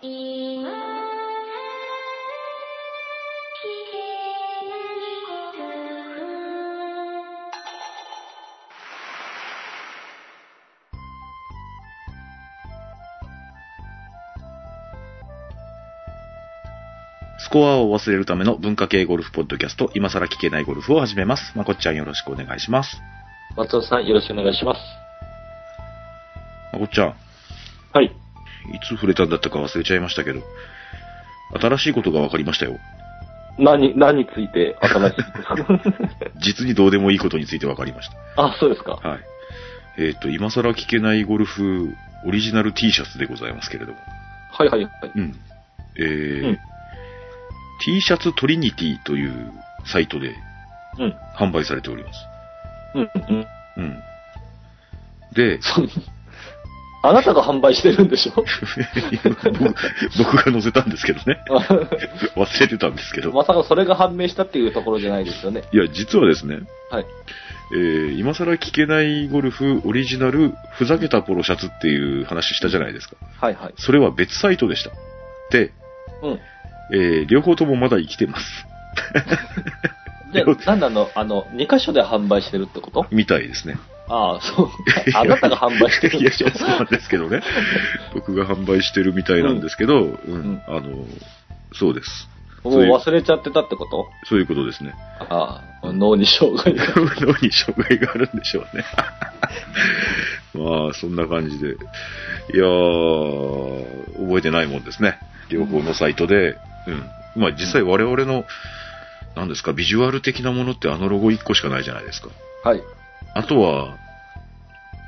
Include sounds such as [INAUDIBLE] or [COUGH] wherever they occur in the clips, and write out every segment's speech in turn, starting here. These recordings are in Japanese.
スコアを忘れるための文化系ゴルフポッドキャスト、今更聞けないゴルフを始めます。まこっちゃんよろしくお願いします。松尾さん、よろしくお願いします。まこっちゃん、つ触れたんだったか忘れちゃいましたけど、新しいことが分かりましたよ。何、何について新しいですか実にどうでもいいことについて分かりましあ、そうですか。た。はい。えっ、と、今更聞けないゴルフオリジナル T シャツでございますけれども。はいはいはい。うん。えーうん T シャツトリニティというサイトでうん。販売されております。うん。うん。うん。で、あなたが販売してるんでしょ？[LAUGHS] 僕僕が載せたんですけどね。[LAUGHS] 忘れてたんですけど。まさかそれが判明したっていうところじゃないですよね。いや、実はですね、はい。えー今更聞けないゴルフオリジナルふざけたポロシャツっていう話したじゃないですか。はいはい。それは別サイトでした。で、うん。えー両方ともまだ生きてます。じゃあ、なんだの、あの、2箇所で販売してるってこと？みたいですね。ああ、そう。[LAUGHS] あなたが販売してるんでしょそうなんですけどね。[LAUGHS] 僕が販売してるみたいなんですけど、うん、んあの、そうです。もう忘れちゃってたってこと？そういうことですね。ああ、脳に障害が。[LAUGHS] 脳に障害があるんでしょうね。まあ、そんな感じで。いやー、覚えてないもんですね。両方のサイトで。うん。まあ、実際我々の、何ですか、ビジュアル的なものってあのロゴ1個しかないじゃないですか。はい。あとは、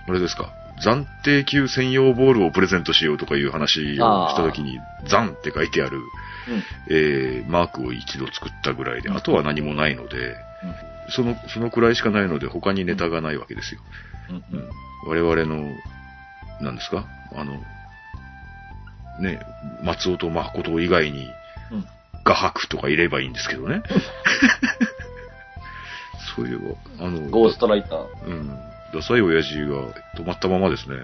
あれですか、暫定級専用ボールをプレゼントしようとかいう話をしたときに、残って書いてある、うん。えー、マークを一度作ったぐらいで、あとは何もないので、その、そのくらいしかないので、他にネタがないわけですよ。うん。うん。我々の、何ですかあの、ね、松尾と誠以外に、うん。画伯とかいればいいんですけどね。[LAUGHS] そういえば、あの、ゴーストライター。うん。ダサい親父が止まったままですね。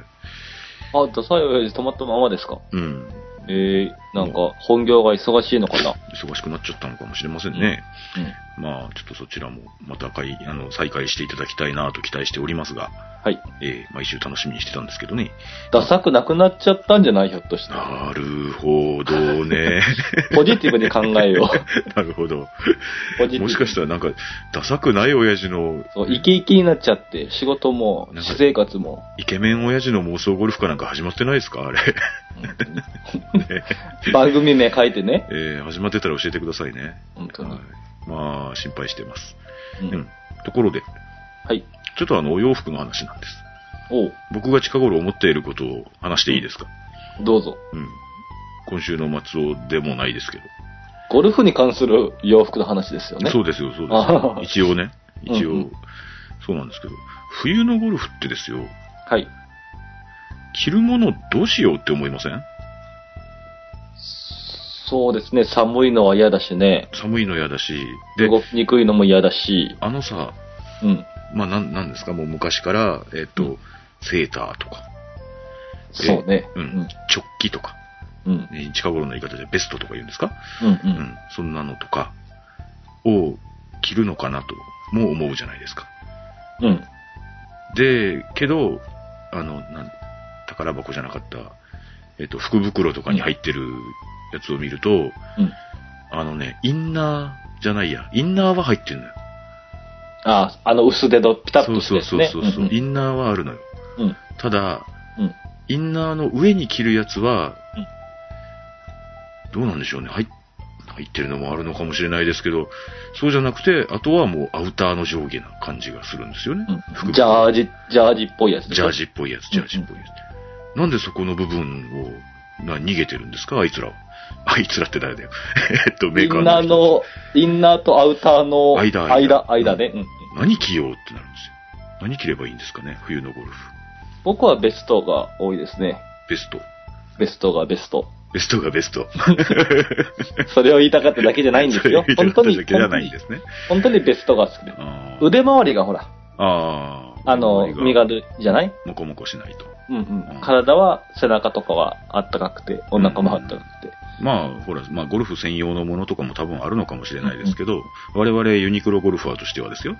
あ、ダサい親父止まったままですか？うん。ええなんか、本業が忙しいのかな？忙しくなっちゃったのかもしれませんね。うん。まあ、ちょっとそちらも、また開、あの、再開していただきたいなと期待しておりますが、はい。えー毎週楽しみにしてたんですけどね。ダサくなくなっちゃったんじゃないひょっとして。なるほどね。[LAUGHS] ポジティブに考えよ [LAUGHS] なるほど。う。ポジティブ。もしかしたらなんか、ダサくない親父の、そう、イキイキになっちゃって、仕事も、私生活も。イケメン親父の妄想ゴルフかなんか始まってないですか？あれ。[LAUGHS] ね番組名書いてね。えー始まってたら教えてくださいね。本当に。はい。まあ、心配してます。うんうん。ところで、はい。ちょっとあの、お洋服の話なんです。おう僕が近頃思っていることを話していいですか？どうぞ。うん。今週の松尾でもないですけど。ゴルフに関する洋服の話ですよね。そうですよ、そうですあよは。一応ね。一応、うんうんそうなんですけど。冬のゴルフってですよ、はい。着るものどうしようって思いません？そうですね。寒いのは嫌だしね。寒いの嫌だし。で、動きにくいのも嫌だし。あのさ、うん。まあ、なん、なんですか、もう昔から、えっ、と、うんセーターとか、そうね。ううんん。直帰とか、うん。ね近頃の言い方でベストとか言うんですか？うん。う。うんん。そんなのとかを着るのかなとも思うじゃないですか。うん。で、けど、あの、なん、宝箱じゃなかった、えっ、と、福袋とかに入ってるやつを見ると、うん。あのね、インナーじゃないや、インナーは入ってるのよ。あ、あの薄手のピタッそうそうとですね。そうそうそう、んんインナーはあるのよ。うん。ただ、うん。インナーの上に着るやつは、どうなんでしょうね。入っ入ってるのもあるのかもしれないですけど、そうじゃなくて、あとはもうアウターの上下な感じがするんですよね。うん。ジャージ、ジャージっぽいやつでしょ？ジャージっぽいやつ、ジャージっぽいやつ。なんでそこの部分を、な、逃げてるんですか？あいつらは。[LAUGHS] あいつらって誰だよ。[LAUGHS] えっと、メインナーーカー人の、インナーとアウターの間間、間間ね。うん。何着ようってなるんですよ。何着ればいいんですかね冬のゴルフ。僕はベストが多いですね。ベスト。ベストがベスト。ベストがベスト。[LAUGHS] それを言いたかっただけじゃないんですよ。本当に、だけじゃないんですね。本当にベストが好きで。あー腕回りがほら、あー。あの、身軽じゃない？もこもこしないと。うんうん。体は、背中とかはあったかくて、お腹もあったかくて。まあ、ほら、まあ、ゴルフ専用のものとかも多分あるのかもしれないですけど、我々ユニクロゴルファーとしてはですよ、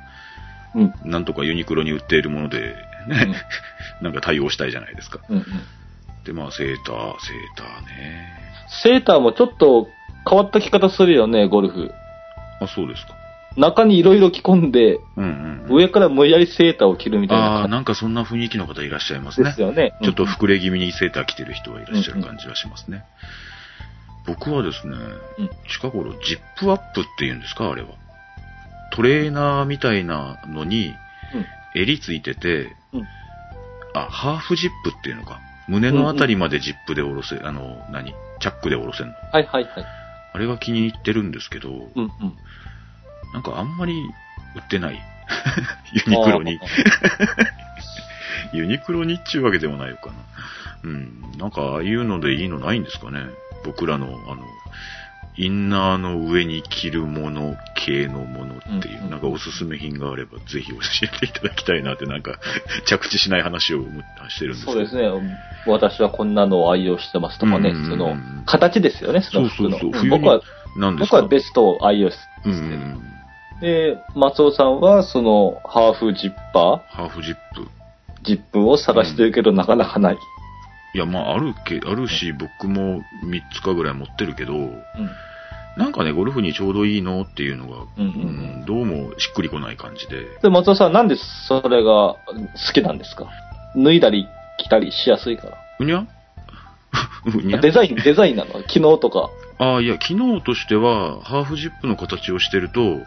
うん。なんとかユニクロに売っているもので、ね、[LAUGHS] なんか対応したいじゃないですか。うんうん。で、まあ、セーター、セーターね。セーターもちょっと変わった着方するよね、ゴルフ。あ、そうですか。中にいろいろ着込んで、うんうん、うん。上から無理やりセーターを着るみたいああ、ななんかそんな雰囲気の方いらっしゃいますねです。よね。ちょっと膨れ気味にセーター着てる人がいらっしゃる感じはしますね。僕はですね、うん近頃ジップアップっていうんですか、あれは。トレーナーみたいなのに、襟ついてて、うんあ、ハーフジップっていうのか。胸のあたりまでジップで下ろせ、あの、何？チャックで下ろせんの。はいはいはい。あれが気に入ってるんですけど、うんうん。なんかあんまり売ってない。[LAUGHS] ユニクロに。ユニクロにっちゅうわけでもないのかな。うん。なんかああいうのでいいのないんですかね。僕らの、あの、インナーの上に着るもの系のものっていう、うんうんなんかおすすめ品があればぜひ教えていただきたいなってなんか着地しない話をしてるんです。そうですね。私はこんなのを愛用してますとかね、うんうんうんその、形ですよね、その服の。そうそうそう僕は、なんですか？僕はベストを愛用しうんてる。うん。で、松尾さんは、その、ハーフジッパハーフジップ。ー、ジップを探してるけど、なかなかない。いや、まあ、あるけ、あるし、僕も3つかぐらい持ってるけど、うん。なんかね、ゴルフにちょうどいいのっていうのが、うんうんうんどうもしっくりこない感じで。で、松尾さんなんでそれが好きなんですか？脱いだり着たりしやすいから。うにゃ？[LAUGHS] うにゃ？デザイン、デザインなの？機能とか。ああ、いや、機能としては、ハーフジップの形をしてると、うん。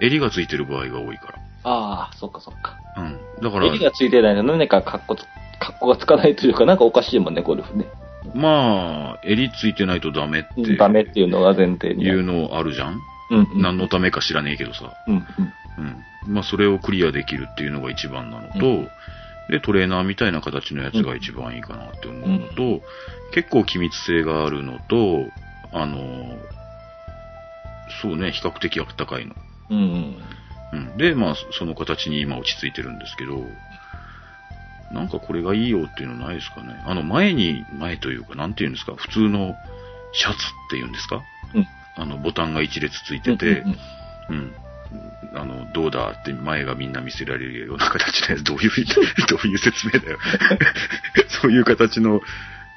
襟がついてる場合が多いかああ、そっかそっか。ら。うん。だから、襟がついてないの何か格好つ、格好がつかないというか、なんかおかしいもんね、ゴルフね。まあ、襟ついてないとダメって。ダメっていうのが前提に。いうのあるじゃん、うん、うん。何のためか知らねえけどさ。うん、うん。うん。まあ、それをクリアできるっていうのが一番なのと、うんで、トレーナーみたいな形のやつが一番いいかなって思うのと、結構機密性があるのと、あの、そうね、比較的あったかいの。うん、うん。うん。で、まあ、その形に今落ち着いてるんですけど、なんかこれがいいよっていうのないですかね。あの、前に、前というか、なんていうんですか、普通のシャツっていうんですか？うんあの、ボタンが一列ついてて、うんうんうん。あの、どうだって前がみんな見せられるような形のやつ、どういう、どういう説明だよ。[LAUGHS] そういう形の、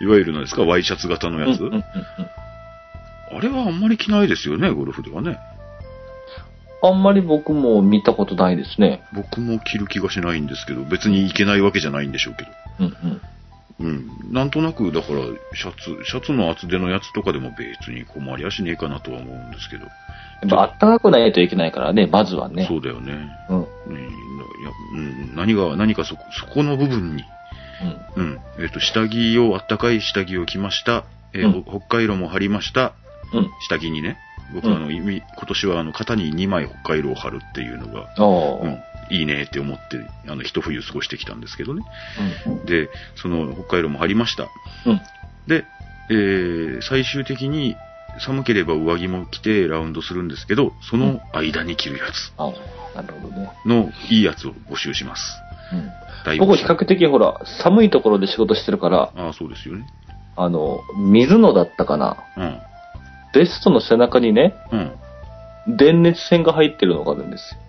いわゆるなんですか、ワイシャツ型のやつ、うんうんうんうんあれはあんまり着ないですよね、ゴルフではね。あんまり僕も見たことないですね。僕も着る気がしないんですけど、別にいけないわけじゃないんでしょうけど。うんうん。うん。なんとなく、だから、シャツ、シャツの厚手のやつとかでも別に困りやしねえかなとは思うんですけど。やっぱあったかくないといけないからね、まずはね。そうだよね。うん。うん。うん、いやうん、何が、何かそこ、そこの部分に、うん。えっ、と、下着を、あったかい下着を着ました。えーうん北海道も貼りました。うん。下着にね。僕うんはあの、意味今年はあの、肩に2枚北海道を貼るっていうのが、うん、いいねって思って、あの、一冬過ごしてきたんですけどね。うん。で、その、北海道も貼りました。うん。で、えー最終的に寒ければ上着も着てラウンドするんですけど、その間に着るやつあなるほどね。のいいやつを募集します。うん。大僕比較的ほら、寒いところで仕事してるから、ああ、そうですよね。あの、水野だったかな。うん。ベストの背中にね、うん。電熱線が入ってるのがあるんですよ。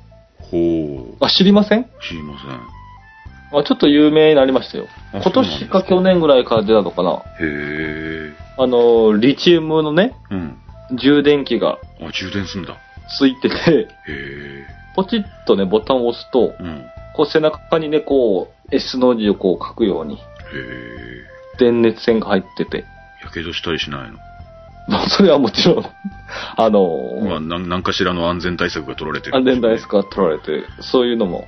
ほう。あ、知りません？知りません。あ、ちょっと有名になりましたよ。あ今年か去年ぐらいから出たのかな。へえ。あの、リチウムのね、うん。充電器があ、充電すんだ。ついてて、へえ。ポチッとね、ボタンを押すと、うん。こう背中にね、こう、S の字をこう書くように、へえ。電熱線が入ってて、やけどしたりしないの？まあ、それはもちろん、あの、まあ、なん何かしらの安全対策が取られてるね、全対策が取られて、そういうのも。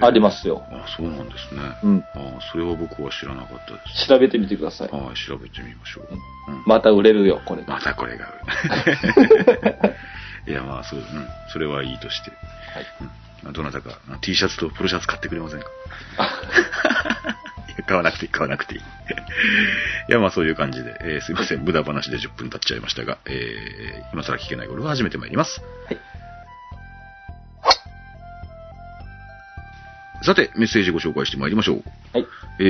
ありますよ。あ、そうなんですね。うん。あそれは僕は知らなかったです。調べてみてください。はい、調べてみましょう。うんまた売れるよ、これ。またこれが。[LAUGHS] いや、まあ、そう、うん。それはいいとして。はい。うん、どなたか、T シャツとポロシャツ買ってくれませんか？[LAUGHS] [LAUGHS] 買わなくていい、買わなくていい。[LAUGHS] いや、まあそういう感じで、えーすいません、無駄話で10分経っちゃいましたが、えー今更聞けないゴルフ始めてまいります。はい。さて、メッセージご紹介してまいりましょう。はい。え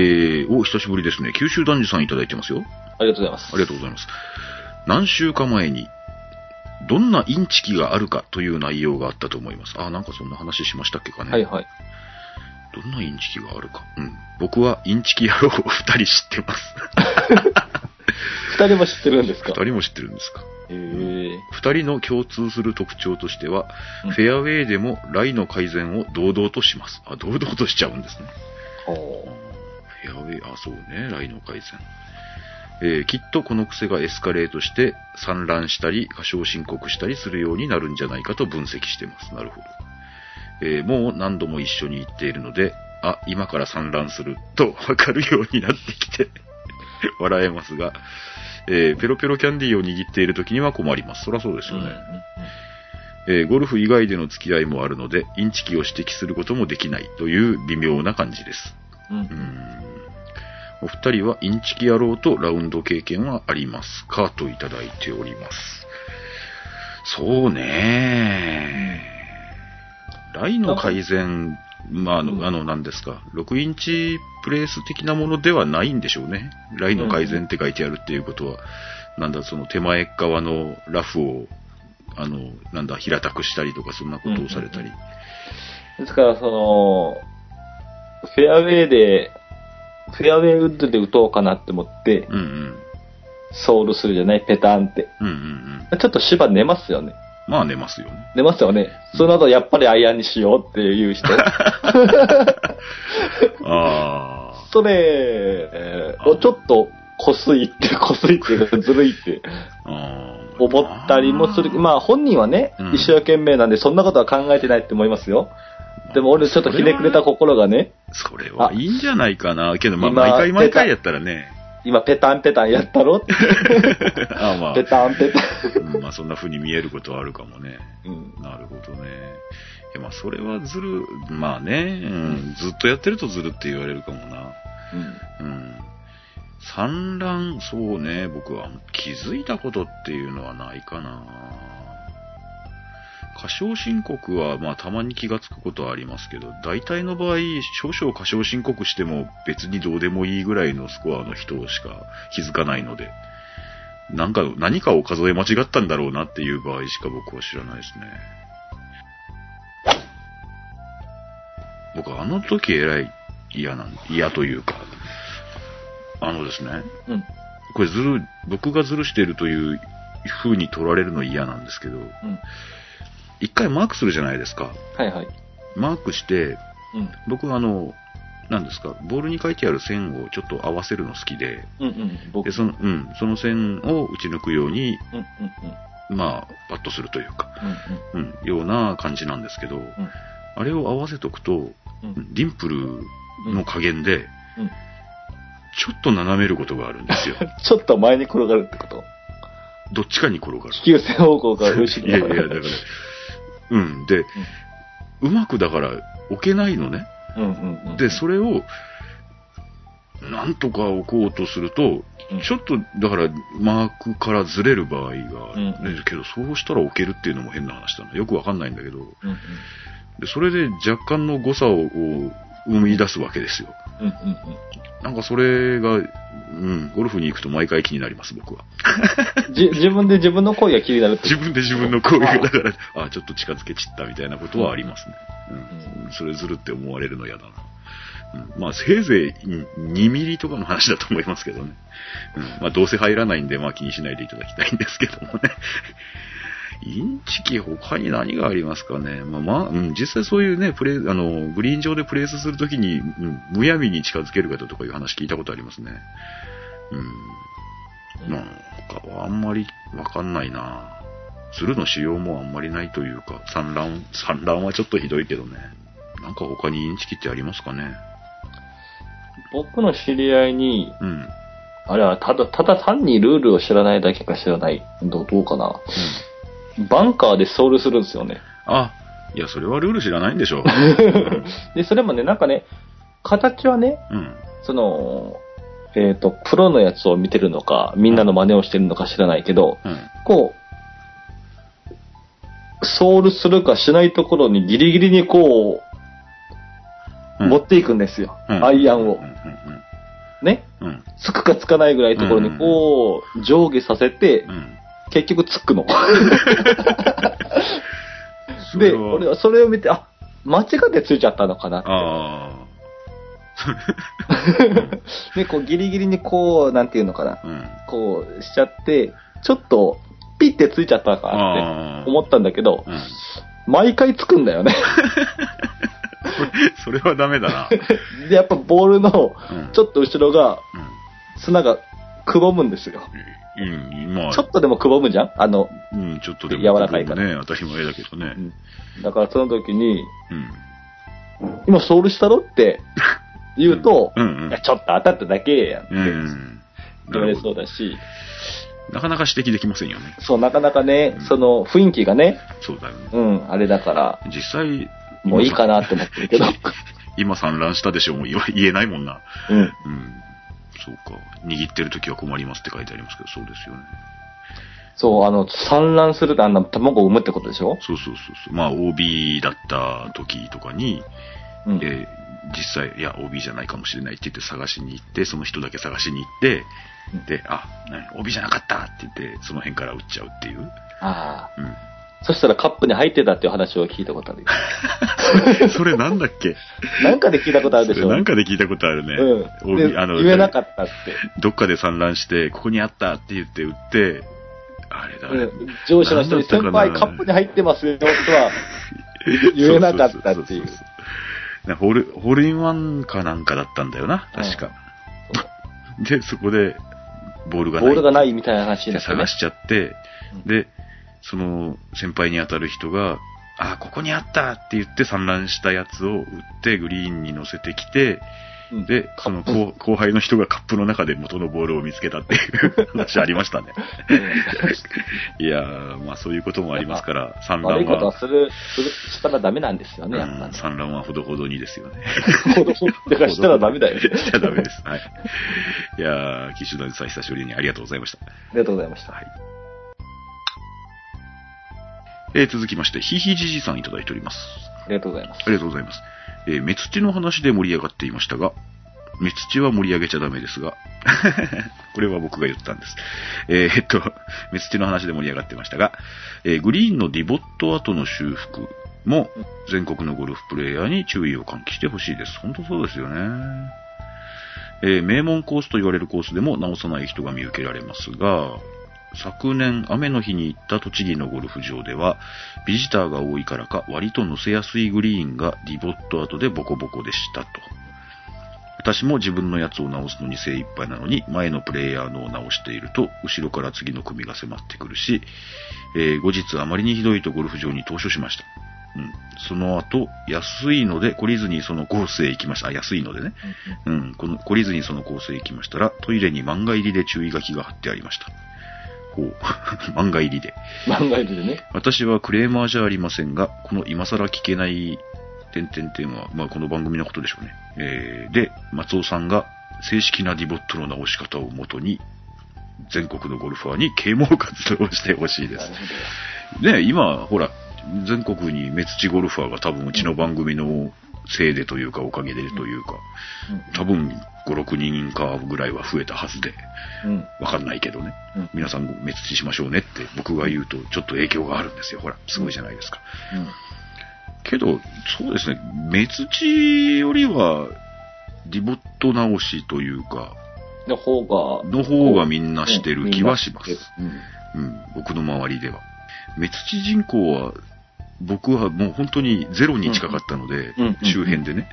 ー、お、久しぶりですね。九州男児さんいただいてますよ。ありがとうございます。ありがとうございます。何週間前に、どんなインチキがあるかという内容があったと思います。あ、なんかそんな話しましたっけかね。はいはい。どんなインチキがあるか。うん。僕はインチキ野郎を [LAUGHS] 二人知ってます。[LAUGHS] 二人も知ってるんですか？二人も知ってるんですか？へえ。二人の共通する特徴としては、うんフェアウェイでもライの改善を堂々とします。あ、堂々としちゃうんですね。ほフェアウェイ、あ、そうね、ライの改善。えーきっとこの癖がエスカレートして散乱したり過小申告したりするようになるんじゃないかと分析してます。なるほど。えーもう何度も一緒に行っているので、あ、今から散乱するとわかるようになってきて [LAUGHS] 笑えますが、えーペロペロキャンディーを握っている時には困ります。そりゃそうですう。よね。うんうんえーゴルフ以外での付き合いもあるので、インチキを指摘することもできないという微妙な感じです。うん。ううんんお二人はインチキ野郎とラウンド経験はありますか？といただいております。そうねライの改善、まあ、あうんの、あの、何ですか、6インチプレース的なものではないんでしょうね。ライの改善って書いてあるっていうことは、なんだ、その手前側のラフを、あの、なんだ、平たくしたりとか、そんなことをされたり。ですから、その、フェアウェイで、フェアウェイウッドで打とうかなって思って、うんうん。ソールするじゃない？ペタンって。うんうんうん。ちょっと芝寝ますよね。まあ寝ますよね。寝ますよね。その後、やっぱりアイアンにしようっていう人。[LAUGHS] ああ。それをちょっとこすいって、こすいっていうかずるいって思ったりもする。まあ本人はね、うん一生懸命なんでそんなことは考えてないって思いますよ。でも俺ちょっとひねくれた心がね、それはいいんじゃないかな。けど、まあ、今毎回毎回やったらね。今ペタンペタンやったろ？[LAUGHS] って。あまあペタンペタン。うんまあ、そんな風に見えることはあるかもね。うんなるほどね。いや、まあ、それはずる、まあね、うん、ずっとやってるとずるって言われるかもな。うん。産卵、そうね、僕は気づいたことっていうのはないかな。過小申告は、まあ、たまに気がつくことはありますけど、大体の場合、少々過小申告しても別にどうでもいいぐらいのスコアの人しか気づかないので、なんか、何かを数え間違ったんだろうなっていう場合しか僕は知らないですね。僕、あの時えらい嫌なん、嫌というか、あのですね、うん。これずる、僕がずるしてるという風に取られるの嫌なんですけど、うん。一回マークするじゃないですか。はいはい。マークして、うん。僕あの、何ですか、ボールに書いてある線をちょっと合わせるの好きで、うんうん。僕。で、その、うん、その線を打ち抜くように、うんうんうん。まあ、パッとするというか、うんうん。うん、ような感じなんですけど、あれを合わせとくと、うんディンプルの加減で、うんちょっと斜めることがあるんですよ。[LAUGHS] ちょっと前に転がるってこと？どっちかに転がる。地球線方向が後ろいやいや、だから、うん。で、うまくだから置けないのね。うんうんうん。で、それを、なんとか置こうとすると、うんちょっと、だから、マークからずれる場合がある、うんねけど、そうしたら置けるっていうのも変な話だな。よくわかんないんだけど、うんうん。でそれで若干の誤差をを生み出すわけですよ。うんうんうん。なんかそれが、うん、ゴルフに行くと毎回気になります、僕は。[LAUGHS] じ自分で自分の声が気になるって自分で自分の声が、だから、あ、ちょっと近づけちったみたいなことはありますね。うん。それずるって思われるの嫌だな。うん、まあ、せいぜいうん2ミリとかの話だと思いますけどね。うん。まあ、どうせ入らないんで、まあ気にしないでいただきたいんですけどもね。インチキ他に何がありますかね？まあまあ、うん、実際そういうね、プレイ、あの、グリーン上でプレースするときに、うん、むやみに近づける方とかいう話聞いたことありますね。うん。まあ、他はあんまりわかんないな。鶴の仕様もあんまりないというか、産卵、産卵はちょっとひどいけどね。なんか他にインチキってありますかね？僕の知り合いに、うん。あれはただ、ただ単にルールを知らないだけか知らない。どうどうかな。バンカーでソールするんですよね。あ、いや、それはルール知らないんでしょう。う [LAUGHS] んで、それもね、なんかね、形はね、うん。その、えっ、と、プロのやつを見てるのか、みんなの真似をしてるのか知らないけど、うん。こう、ソールするかしないところにギリギリにこう、持っていくんですよ。うんアイアンをね？つくかつかないぐらいのところにこう、上下させて、うん結局つくの。[LAUGHS] で、俺はそれを見て、あ、間違ってついちゃったのかなって。あ [LAUGHS] で、こうギリギリにこう、なんていうのかな。あ、うん。こうしちゃって、ちょっと、ピッてついちゃったかなって。思ったんだけど、うん。毎回つくんだよね。[LAUGHS] それはダメだな。で、やっぱボールのうんちょっと後ろが、砂がくぼむんですよ。うん。うん、まあ、ちょっとでもくぼむじゃん？あの、うん、ちょっとでも。柔らかいからね、当たり前だけどね。だからその時に、うん。今ソールしたろ？って言うと、うんうんいや、ちょっと当たっただけやんってうん。言われそうだし、なかなか指摘できませんよね。そう、なかなかねうん、その雰囲気がね、そうだよね。うん、あれだから、実際、もういいかなって思ってるけど、[LAUGHS] 今産卵したでしょ、もう言わ言えないもんな。うん。うん。そうか。握ってる時は困りますって書いてありますけど、そうですよね。そう、あの、産卵するとあんな卵を産むってことでしょ？そうそうそうそう。まあ、OB だった時とかに、うん。えー実際、いや、OB じゃないかもしれないって言って探しに行って、その人だけ探しに行って、で、あ、何 OB じゃなかったって言って、その辺から打っちゃうっていう。ああ。うん。そしたらカップに入ってたっていう話を聞いたことあるよ。[LAUGHS] それなんだっけ？なんかで聞いたことあるでしょ？なんかで聞いたことあるね。うん。あの言えなかったって。どっかで産卵して、ここにあったって言って打って、あれだ。うん上司の人に先輩カップに入ってますよとは [LAUGHS] 言えなかったっていうホール、ホールインワンかなんかだったんだよな、確か。で、そこで、ボールがない。ボールがないみたいな話にでなってね探。しちゃって、で、その先輩に当たる人が、あ、ここにあったって言って産卵したやつを打ってグリーンに乗せてきて、うんで、その後後輩の人がカップの中で元のボールを見つけたっていう話ありましたね。[LAUGHS] いやー、まあそういうこともありますから、産悪い卵は、ことはする、する、したらダメなんですよね、やっぱうん産卵はほどほどにですよね。り。だからしたらダメだよ。[LAUGHS] しちゃダメです。はい。いやー、騎手団さん久しぶりにありがとうございました。ありがとうございました。はい。えー続きまして、ひひじじさんいただいております。ありがとうございますあ。りがとうございます。えー、メツチの話で盛り上がっていましたが、メツチは盛り上げちゃダメですが、[LAUGHS] これは僕が言ったんです。えーえっと、メツチの話で盛り上がってましたが、えーグリーンのディボット後の修復も全国のゴルフプレイヤーに注意を喚起してほしいです。本当そうですよね。えー名門コースと言われるコースでも直さない人が見受けられますが、昨年雨の日に行った栃木のゴルフ場では、ビジターが多いからか割と乗せやすいグリーンがディボット後でボコボコでしたと。私も自分のやつを直すのに精一杯なのに、前のプレイヤーのを直していると、後ろから次の組が迫ってくるし、えー後日あまりにひどいとゴルフ場に投書しました。うん。その後、安いので懲りずにそのコースへ行きました。あ、安いのでね。うん。この、懲りずにそのコースへ行きましたら、トイレに漫画入りで注意書きが貼ってありました。ほう。[LAUGHS] 漫画入りで。漫画入りでね。私はクレーマーじゃありませんが、この今更聞けない、点々点は、まあこの番組のことでしょうね。えー、で、松尾さんが正式なディボットの直し方をもとに、全国のゴルファーに啓蒙活動をしてほしいです。ね今、ほら、全国にメツチゴルファーが多分うちの番組のせいでというかおかげでというか、多分5、6人かぐらいは増えたはずで。わかんないけどね。うん。皆さん滅地しましょうねって僕が言うとちょっと影響があるんですよ。ほら、すごいじゃないですか。うん。けど、そうですね、滅地よりは、ディボット直しというか、の方が、の方がみんなしてる気はします。うん。うん、僕の周りでは。滅地人口は、僕はもう本当にゼロに近かったので、周辺でね。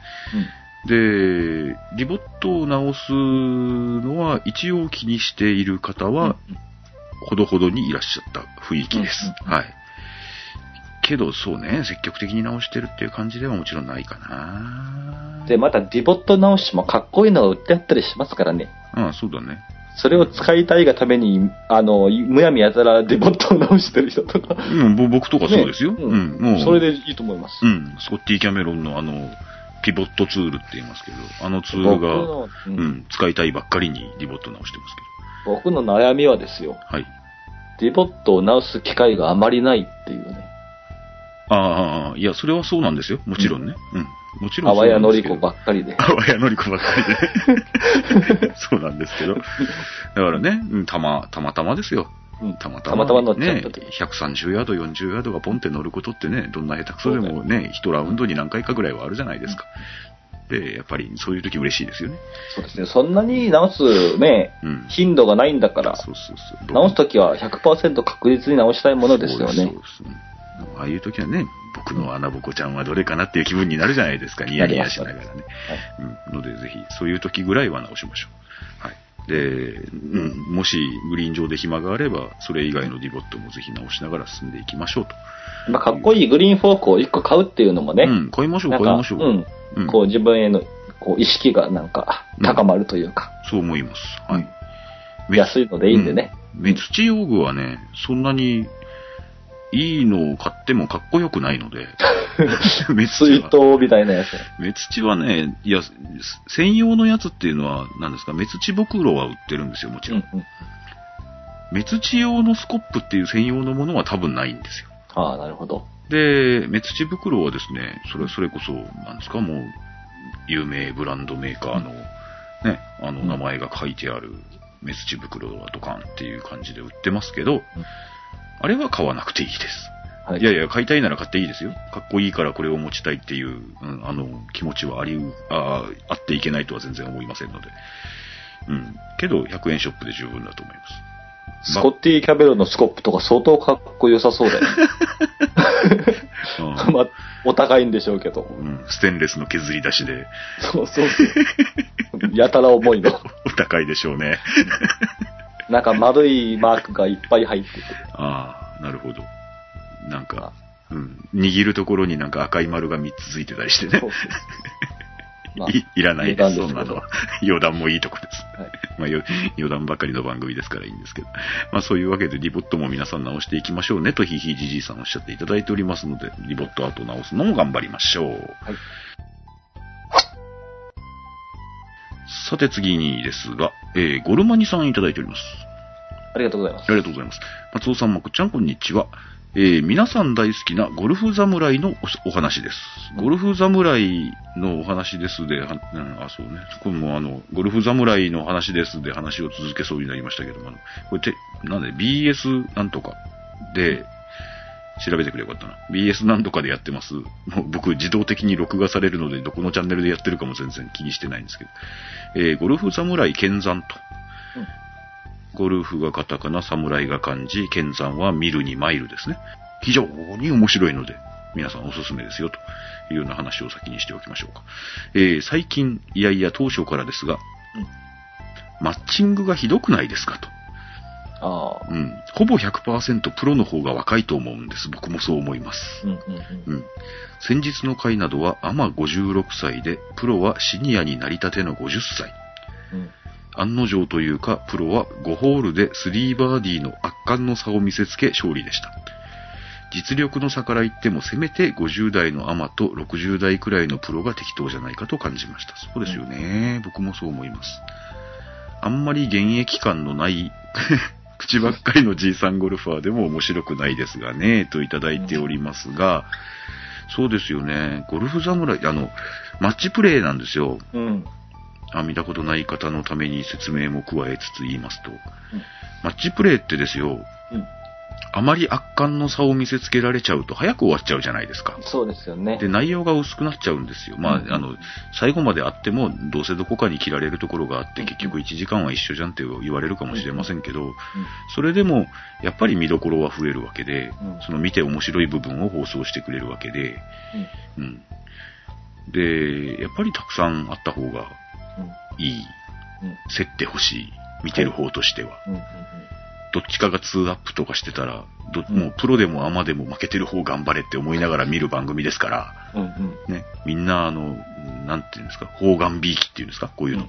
で、ディボットを直すのは一応気にしている方は、ほどほどにいらっしゃった雰囲気です。はい。けど、そうね、積極的に直してるっていう感じではもちろんないかな。で、またディボット直しもかっこいいのが売ってあったりしますからね。ああ、そうだね。それを使いたいがために、あの、むやみやたらディボットを直してる人とか。うん、ぼ僕とかそうですよ。ねうん、もう。それでいいと思います。うん、スコッティ・キャメロンのあの、ディボットツールって言いますけど、あのツール僕が、の、ううんん、使いたいばっかりにディボット直してます僕の悩みはですよ。けど。はい。ディボットを直す機会があまりないっていうね。ああ、いや、それはそうなんですよ。もちろんね。うん。もちろんあわやのりこばばっかりで。あわやのりこばっかりで。[LAUGHS] そうなんですけど。だからね、うんたま、たまたまですよ。うんたまたま。たまたま乗っちゃっねたと。、130ヤード、40ヤードがポンって乗ることってね、どんな下手くそでもね、一ラウンドに何回かぐらいはあるじゃないですか。で、やっぱりそういう時嬉しいですよね。そうですね。そんなに直すね、うん。頻度がないんだから、そうそうそう。直すときは100%確実に直したいものですよね。そうですそうですああいう時はね、僕の穴ぼこちゃんはどれかなっていう気分になるじゃないですか、ニヤニヤしながらね。うん、ので、ぜひ、そういう時ぐらいは直しましょう。はい。で、うん、もしグリーン上で暇があれば、それ以外のディボットもぜひ直しながら進んでいきましょうと。まあ、かっこいいグリーンフォークを1個買うっていうのもね、うん、買いましょう、買いましょう。うん、うんこう自分へのこう意識がなんか高まるというか、そう思います。はい。安いのでいいんでね。うん目土用具はね、そんなにいいのを買ってもかっこよくないので、[LAUGHS] 目土水は筒みたいなやつ。目土はね、いや、専用のやつっていうのは、何ですか、目土袋は売ってるんですよ、もちろん。うんうん。目土用のスコップっていう専用のものは多分ないんですよ。ああ、なるほど。で、目土袋はですね、それ、それこそ、なんですか、もう、有名ブランドメーカーの、ね、あの、うん名前が書いてある目土袋はドカンっていう感じで売ってますけど、あれは買わなくていいです。はい。いやいや、買いたいなら買っていいですよ。かっこいいからこれを持ちたいっていう、うん、あの、気持ちはありう、ああ、あっていけないとは全然思いませんので。うん。けど、100円ショップで十分だと思います。スコッティ・キャベロのスコップとか相当かっこよさそうだよね。[LAUGHS] うん [LAUGHS] まあ、お高いんでしょうけど。うん、ステンレスの削り出しで、そうそうそう。やたら重いの。[LAUGHS] お高いでしょうね。なんか丸いマークがいっぱい入ってて。ああ、なるほど。なんか、うん、握るところになんか赤い丸が3つついてたりしてねそう。[LAUGHS] そういいらないです、そんなのは。[LAUGHS] 余談もいいとこです。はい [LAUGHS] まあ、よ余談ばかりの番組ですからいいんですけど。まあ、そういうわけで、リボットも皆さん直していきましょうねと、ひいひいじじいさんおっしゃっていただいておりますので、リボットアート直すのも頑張りましょう。はいさて次にですが、えー、ゴルマニさんいただいております。ありがとうございますあ。りがとうございます。松尾さん、まくちゃん、こんにちは。えー皆さん大好きなゴルフ侍のおお話です。ゴルフ侍のお話ですで、はうんあ、そうね。これもあの、ゴルフ侍の話ですで話を続けそうになりましたけども、あのこれて、なんで、BS なんとかで、調べてくれよかったな。BS なんとかでやってます。もう僕自動的に録画されるので、どこのチャンネルでやってるかも全然気にしてないんですけど。えーゴルフ侍剣山と。ゴルフがカタカナ、侍が漢字、剣山は見るにマイルですね。非常に面白いので、皆さんおすすめですよ、というような話を先にしておきましょうか。えー最近、いやいや当初からですが、マッチングがひどくないですかと。うん。ほぼ100%プロの方が若いと思うんです。僕もそう思います。うんうんうん。うん。先日の回などはアマ56歳で、プロはシニアになりたての50歳。うん案の定というか、プロは5ホールで3バーディーの圧巻の差を見せつけ勝利でした。実力の差から言ってもせめて50代のアマと60代くらいのプロが適当じゃないかと感じました。そうですよね。僕もそう思います。あんまり現役感のない [LAUGHS] 口ばっかりのじいさんゴルファーでも面白くないですがね、といただいておりますが、そうですよね。ゴルフ侍、あの、マッチプレイなんですよ。うん。あ見たことない方のために説明も加えつつ言いますと、マッチプレイってですよ、うん。あまり圧巻の差を見せつけられちゃうと早く終わっちゃうじゃないですか。そうですよね。で、内容が薄くなっちゃうんですよ。まあ、うんあの、最後まであっても、どうせどこかに切られるところがあって、結局1時間は一緒じゃんって言われるかもしれませんけど、それでも、やっぱり見どころは増えるわけで、うんその見て面白い部分を放送してくれるわけで、うん。で、やっぱりたくさんあった方がいい、うん。競ってほしい、見てる方としては。うん。うん。どっちかが2アップとかしてたら、どうんもうプロでもアマでも負けてる方頑張れって思いながら見る番組ですから、うん。うん。ね、みんなあの、なんていうんですか、方眼びいきっていうんですか、こういうの。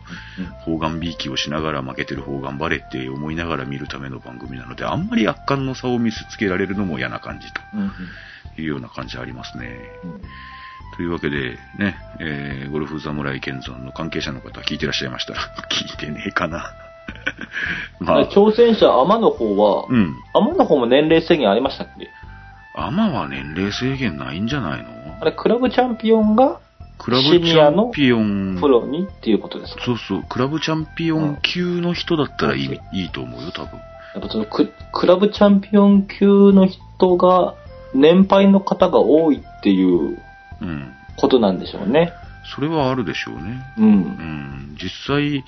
方眼びいきをしながら負けてる方頑張れって思いながら見るための番組なので、あんまり圧巻の差を見せつけられるのも嫌な感じうん。うん。というような感じありますね。うん。というわけで、ね、えー、ゴルフ侍剣山の関係者の方聞いてらっしゃいましたら、聞いてねえかな。[LAUGHS] まあ、挑戦者、アマの方は、うん。アマの方も年齢制限ありましたっけ？アマは年齢制限ないんじゃないの？あれ、クラブチャンピオンがクラブチャンピオンプ、ロにっていうことですか？そうそう、クラブチャンピオン級の人だったらいい,、うんいいと思うよ、多分。やっぱそのククラブチャンピオン級の人が、年配の方が多いっていううん。ことなんでしょうね。それはあるでしょうね。う。うんん。実際、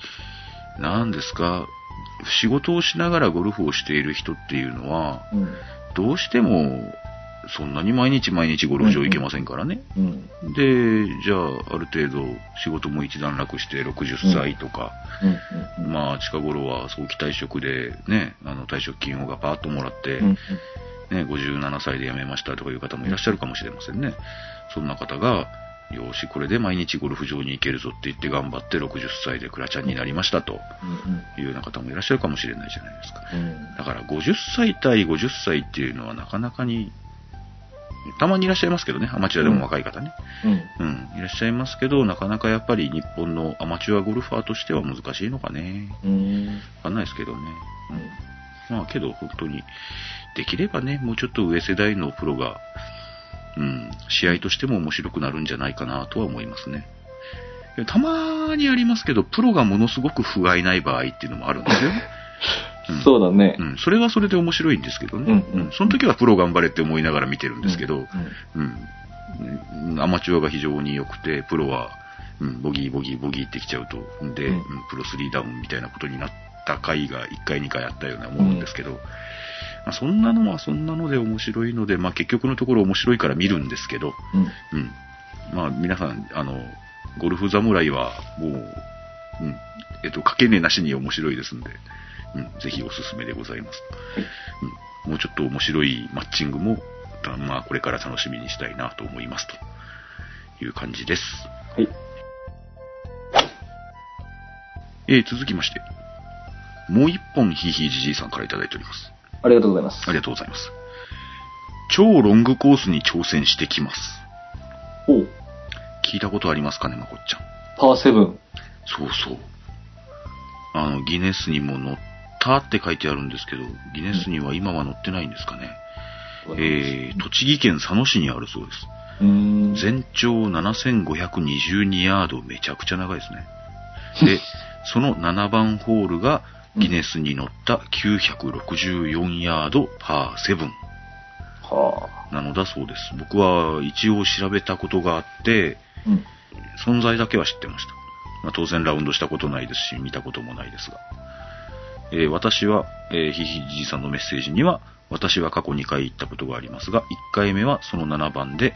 なんですか、仕事をしながらゴルフをしている人っていうのは、うん。どうしても、そんなに毎日毎日ゴルフ場行けませんからね。うん。で、じゃあ、ある程度仕事も一段落して60歳とか、うん。うん。まあ、近頃は早期退職でね、あの退職金をがパーッともらって、うん。ね、57歳で辞めましたとかいう方もいらっしゃるかもしれませんね。そんな方が、よし、これで毎日ゴルフ場に行けるぞって言って頑張って60歳でクラちゃんになりましたというような方もいらっしゃるかもしれないじゃないですか。うん。だから50歳対50歳っていうのはなかなかに、たまにいらっしゃいますけどね、アマチュアでも若い方ね。うん。うん、いらっしゃいますけど、なかなかやっぱり日本のアマチュアゴルファーとしては難しいのかね。うん。わかんないですけどね。うん。まあけど本当に、できればね、もうちょっと上世代のプロが、うん、試合としても面白くなるんじゃないかなとは思いますね。たまにありますけど、プロがものすごく不甲斐ない場合っていうのもあるんですよね。う [LAUGHS] んそうだね。う。ん、それはそれで面白いんですけどね。うんうん。その時はプロ頑張れって思いながら見てるんですけど、うんうん、アマチュアが非常に良くて、プロは、うん、ボギーボギーボギーってきちゃうと、で、うん。うんプロ3ダウンみたいなことになった回が1回2回あったようなものですけど、まあ、そんなのはそんなので面白いので、まあ結局のところ面白いから見るんですけど、うん。うん。まあ皆さん、あの、ゴルフ侍はもう、うん、えっと、かけねなしに面白いですんで、うん、ぜひおすすめでございます。うん、もうちょっと面白いマッチングも、たまあこれから楽しみにしたいなと思いますという感じです。はい。えー続きまして、もう一本ひいひいじじいさんからいただいております。ありがとうございます。ありがとうございます。超ロングコースに挑戦してきます。おう聞いたことありますかね、まこっちゃん。パワーセブン。そうそう。あの、ギネスにも載ったって書いてあるんですけど、ギネスには今は載ってないんですかね。えー、栃木県佐野市にあるそうです。全長7522ヤード、めちゃくちゃ長いですね。[LAUGHS] で、その7番ホールがギネスに載った964ヤードパー7はあ。なのだそうです。僕は一応調べたことがあって、うん。存在だけは知ってました。まあ、当然ラウンドしたことないですし、見たこともないですが。えー私は、えーひひじいさんのメッセージには、私は過去2回行ったことがありますが、1回目はその7番で、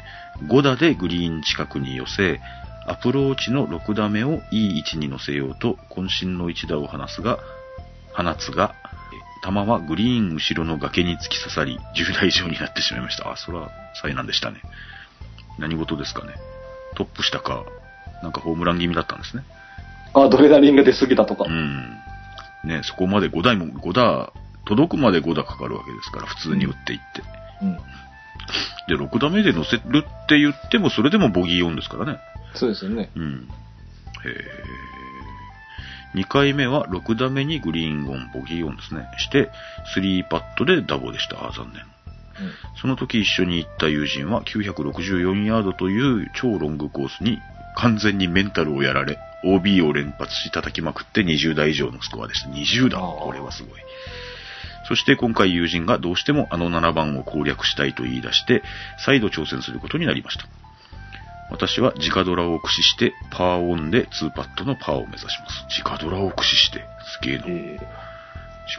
5打でグリーン近くに寄せ、アプローチの6打目をいい位置に乗せようと、渾身の1打を放すが、放つが、えー球はグリーン後ろの崖に突き刺さり、10打以上になってしまいました。あ、それは災難でしたね。何事ですかね。トップしたか、なんかホームラン気味だったんですね。あ、ドレナリンが出過ぎたとかう。ん。ね、そこまで5台も、5打、届くまで5打かかるわけですから、普通に打っていって。うん。で、6打目で乗せるって言っても、それでもボギー4ですからね。そうですよね。うん。へー2回目は6打目にグリーンオン、ボギーオンですね。して、3パットでダボでした。残念。その時一緒に行った友人は964ヤードという超ロングコースに完全にメンタルをやられ、OB を連発し叩きまくって20打以上のスコアでした。20打あーこれはすごい。そして今回友人がどうしてもあの7番を攻略したいと言い出して、再度挑戦することになりました。私は直ドラを駆使して、パーオンで2パットのパーを目指します。直ドラを駆使して、すげえな。え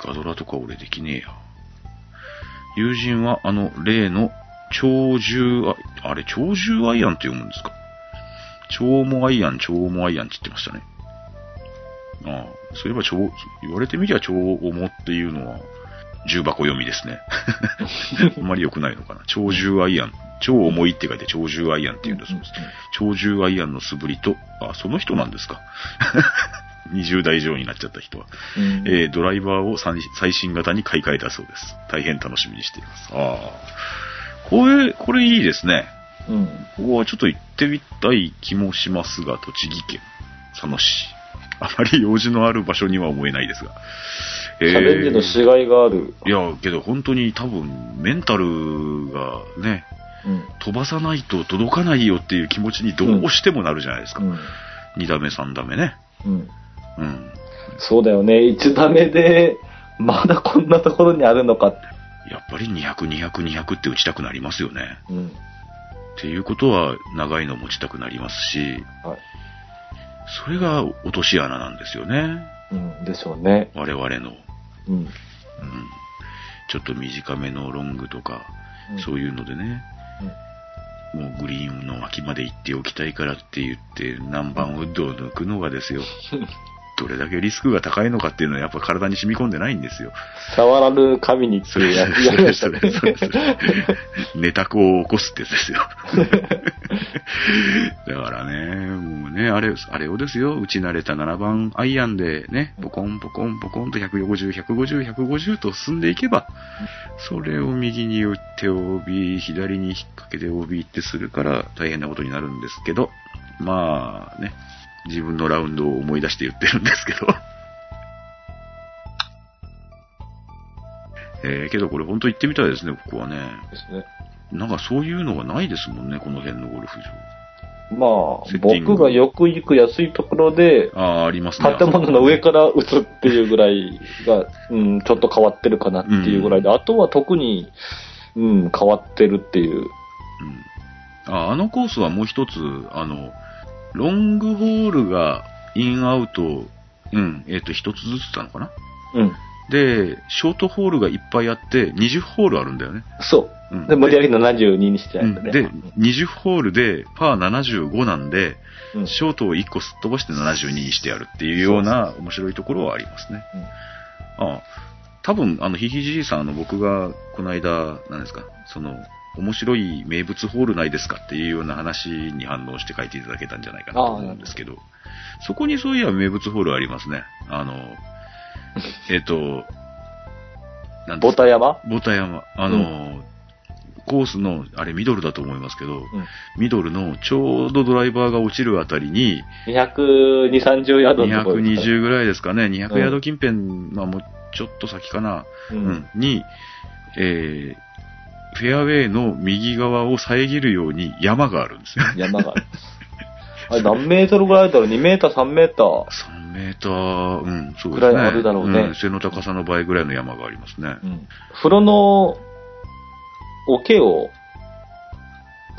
直ドラとか俺できねえや。友人はあの例の超重ア、あれ超重アイアンって読むんですか？超重アイアン、超重アイアンって言ってましたね。ああ、そういえば超、言われてみりゃ超重っていうのは重箱読みですね。[LAUGHS] あんまり良くないのかな。超重アイアン。超重いって書いて超重アイアンって言うんだそうです。超重アイアンの素振りと、あ、その人なんですか。[LAUGHS] 20代以上になっちゃった人は。うんえードライバーを最最新型に買い替えたそうです。大変楽しみにしています。ああ。これ、これいいですね。うん。ここはちょっと行ってみたい気もしますが、栃木県佐野市。あまり用事のある場所には思えないですが。えチャレンジのしがいがある。いや、けど本当に多分メンタルがね、うん。飛ばさないと届かないよっていう気持ちにどうしてもなるじゃないですか。うん。2打目、3打目ね。うん。うん。そうだよね。1打目で、まだこんなところにあるのか。やっぱり200、200、200って打ちたくなりますよね。うん。っていうことは、長いの持ちたくなりますし、はい。それが落とし穴なんですよね。うん。でしょうね。我々の。うん。うん。ちょっと短めのロングとか、そういうのでね、もうグリーンの脇まで行っておきたいからって言って、何番ウッドを抜くのがですよ。[LAUGHS] どれだけリスクが高いのかっていうのはやっぱ体に染み込んでないんですよ。触らぬ神にっていうやつそれやりましたね寝た子を起こすってやつですよ。だからね、もうね、あれ、あれをですよ、打ち慣れた7番アイアンでね、ポコンポコンポコンと150、150、150と進んでいけば、それを右に打って OB、左に引っ掛けて OB ってするから大変なことになるんですけど、まあね、自分のラウンドを思い出して言ってるんですけど。[LAUGHS] えー、けどこれ本当行ってみたいですね、ここはね。ですね。なんかそういうのがないですもんね、この辺のゴルフ場。まあ僕がよく行く安いところで、ああ、ありますね。建物の上から打つっていうぐらいが、[LAUGHS] うん、ちょっと変わってるかなっていうぐらいで、あとは特に、うん、変わってるっていう。うん。あ、あのコースはもう一つ、あの、ロングホールがインアウト、うん、えっ、と、一つずつなのかな？うん。で、ショートホールがいっぱいあって、20ホールあるんだよね。そうう。んで、無理やり72にしちゃううんんでね。で、20ホールでパー75なんで、うんショートを1個すっ飛ばして72にしてやるっていうような面白いところはありますね。ああ多分、あの、ひひじいさん、あの、僕が、この間、何ですか、その、面白い名物ホールないですかっていうような話に反応して書いていただけたんじゃないかなと思うんですけど、そこにそういえば名物ホールありますね。あの、[LAUGHS] えっ、と、なんボタ山ボタ山。あの、コースの、あれミドルだと思いますけど、うん。ミドルのちょうどドライバーが落ちるあたりに、220、30ヤードのところですか？220ぐらいですかね、200うんヤード近辺、まあもうちょっと先かな、ううんん、に、えー、フェアウェイの右側を遮るように山があるんですよ。山がある。あれ何メートルぐらいだろう ?2 メーター、3メーター？3メーター、うん、そうですね。ぐらいあるだろうねん背の高さの倍ぐらいの山がありますね。うん。風呂の桶を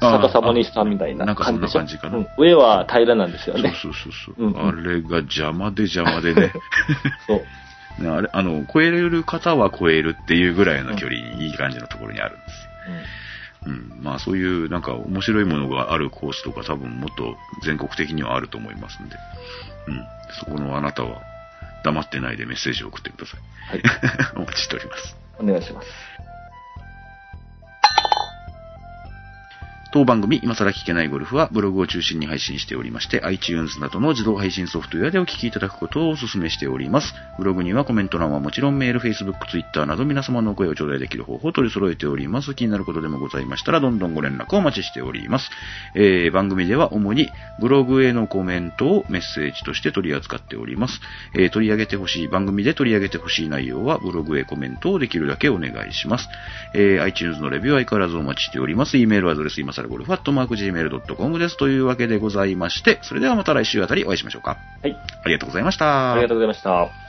あ逆さまにしたみたいななんかそんな感じかなうん上は平らなんですよね。そうそうそうそう、うんうんあれが邪魔で邪魔でね。[LAUGHS] そう。ね [LAUGHS] あれ、あの、超えれる方は超えるっていうぐらいの距離にいい感じのところにあるんですよ。うん。まあそういうなんか面白いものがあるコースとか多分もっと全国的にはあると思いますんで。うん。そこのあなたは黙ってないでメッセージを送ってください。はい。[LAUGHS] お待ちしております。お願いします。当番組、今更聞けないゴルフはブログを中心に配信しておりまして、iTunes などの自動配信ソフトウェアでお聞きいただくことをお勧めしております。ブログにはコメント欄はもちろんメール、Facebook、Twitter など皆様のお声を頂戴できる方法を取り揃えております。気になることでもございましたら、どんどんご連絡をお待ちしております。えー、番組では主にブログへのコメントをメッセージとして取り扱っております。えー、取り上げてほしい、番組で取り上げてほしい内容はブログへコメントをできるだけお願いします。えー、iTunes のレビューは相変わらずお待ちしております。e メールアドレス、今更ゴルフ、アットマーク Gmail.com です。というわけでございまして、それではまた来週あたりお会いしましょうか。はい。ありがとうございました。ありがとうございました。